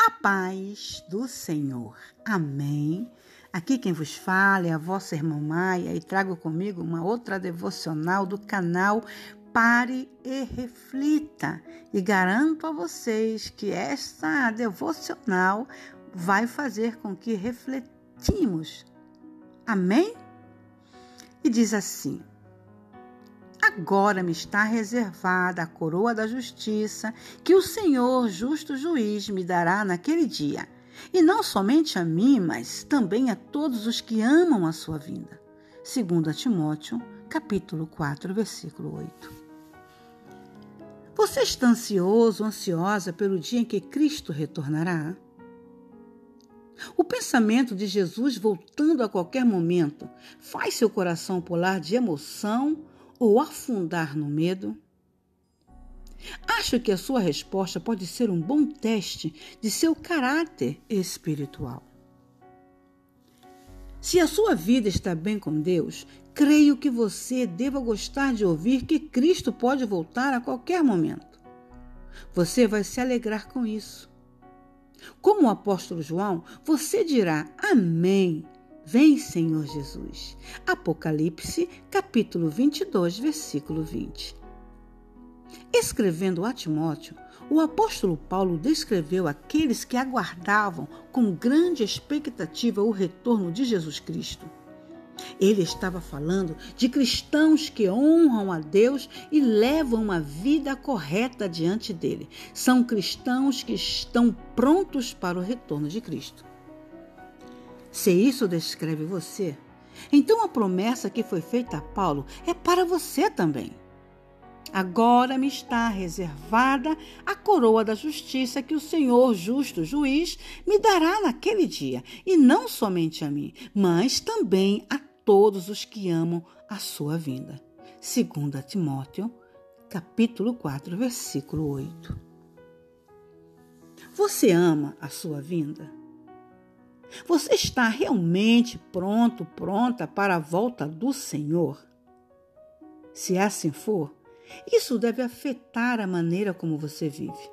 A paz do Senhor. Amém. Aqui quem vos fala é a vossa irmã Maia e trago comigo uma outra devocional do canal Pare e Reflita. E garanto a vocês que esta devocional vai fazer com que refletimos. Amém? E diz assim: Agora me está reservada a coroa da justiça que o Senhor, justo juiz, me dará naquele dia. E não somente a mim, mas também a todos os que amam a sua vinda. 2 Timóteo, capítulo 4, versículo 8. Você está ansioso, ansiosa pelo dia em que Cristo retornará? O pensamento de Jesus voltando a qualquer momento faz seu coração pular de emoção ou afundar no medo? Acho que a sua resposta pode ser um bom teste de seu caráter espiritual. Se a sua vida está bem com Deus, creio que você deva gostar de ouvir que Cristo pode voltar a qualquer momento. Você vai se alegrar com isso. Como o apóstolo João, você dirá Amém Vem, Senhor Jesus. Apocalipse, capítulo 22, versículo 20. Escrevendo a Timóteo, o apóstolo Paulo descreveu aqueles que aguardavam com grande expectativa o retorno de Jesus Cristo. Ele estava falando de cristãos que honram a Deus e levam uma vida correta diante dele. São cristãos que estão prontos para o retorno de Cristo. Se isso descreve você, então a promessa que foi feita a Paulo é para você também. Agora me está reservada a coroa da justiça que o Senhor, justo juiz, me dará naquele dia, e não somente a mim, mas também a todos os que amam a sua vinda. 2 Timóteo, capítulo 4, versículo 8. Você ama a sua vinda? Você está realmente pronto, pronta para a volta do Senhor? Se assim for, isso deve afetar a maneira como você vive.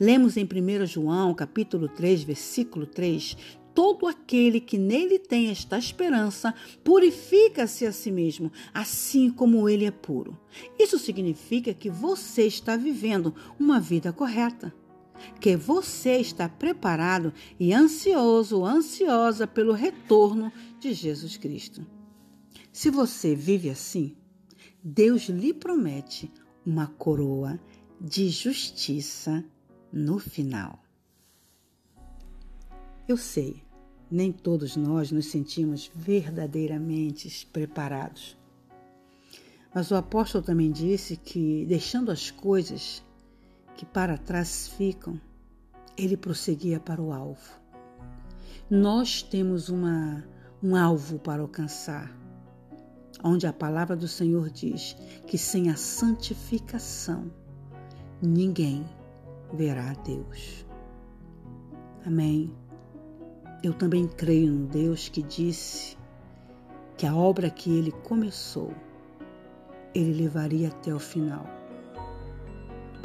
Lemos em 1 João, capítulo 3, versículo 3, todo aquele que nele tem esta esperança purifica-se a si mesmo, assim como ele é puro. Isso significa que você está vivendo uma vida correta que você está preparado e ansioso, ansiosa pelo retorno de Jesus Cristo. Se você vive assim, Deus lhe promete uma coroa de justiça no final. Eu sei, nem todos nós nos sentimos verdadeiramente preparados. Mas o apóstolo também disse que, deixando as coisas que para trás ficam, ele prosseguia para o alvo. Nós temos uma, um alvo para alcançar, onde a palavra do Senhor diz que sem a santificação ninguém verá a Deus. Amém. Eu também creio no Deus que disse que a obra que ele começou, ele levaria até o final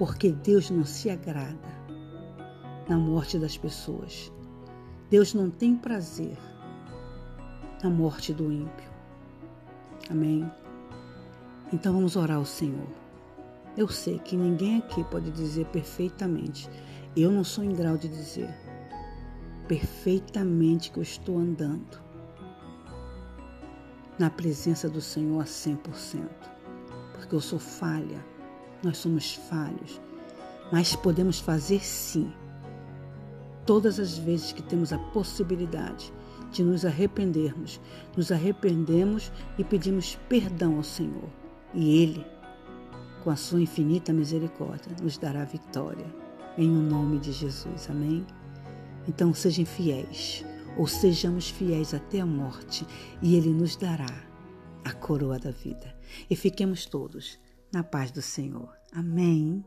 porque Deus não se agrada na morte das pessoas. Deus não tem prazer na morte do ímpio. Amém? Então vamos orar ao Senhor. Eu sei que ninguém aqui pode dizer perfeitamente. Eu não sou em grau de dizer perfeitamente que eu estou andando na presença do Senhor a 100%, porque eu sou falha nós somos falhos, mas podemos fazer sim. Todas as vezes que temos a possibilidade de nos arrependermos, nos arrependemos e pedimos perdão ao Senhor. E Ele, com a sua infinita misericórdia, nos dará vitória. Em o nome de Jesus. Amém? Então sejam fiéis, ou sejamos fiéis até a morte, e Ele nos dará a coroa da vida. E fiquemos todos na paz do Senhor. Amém.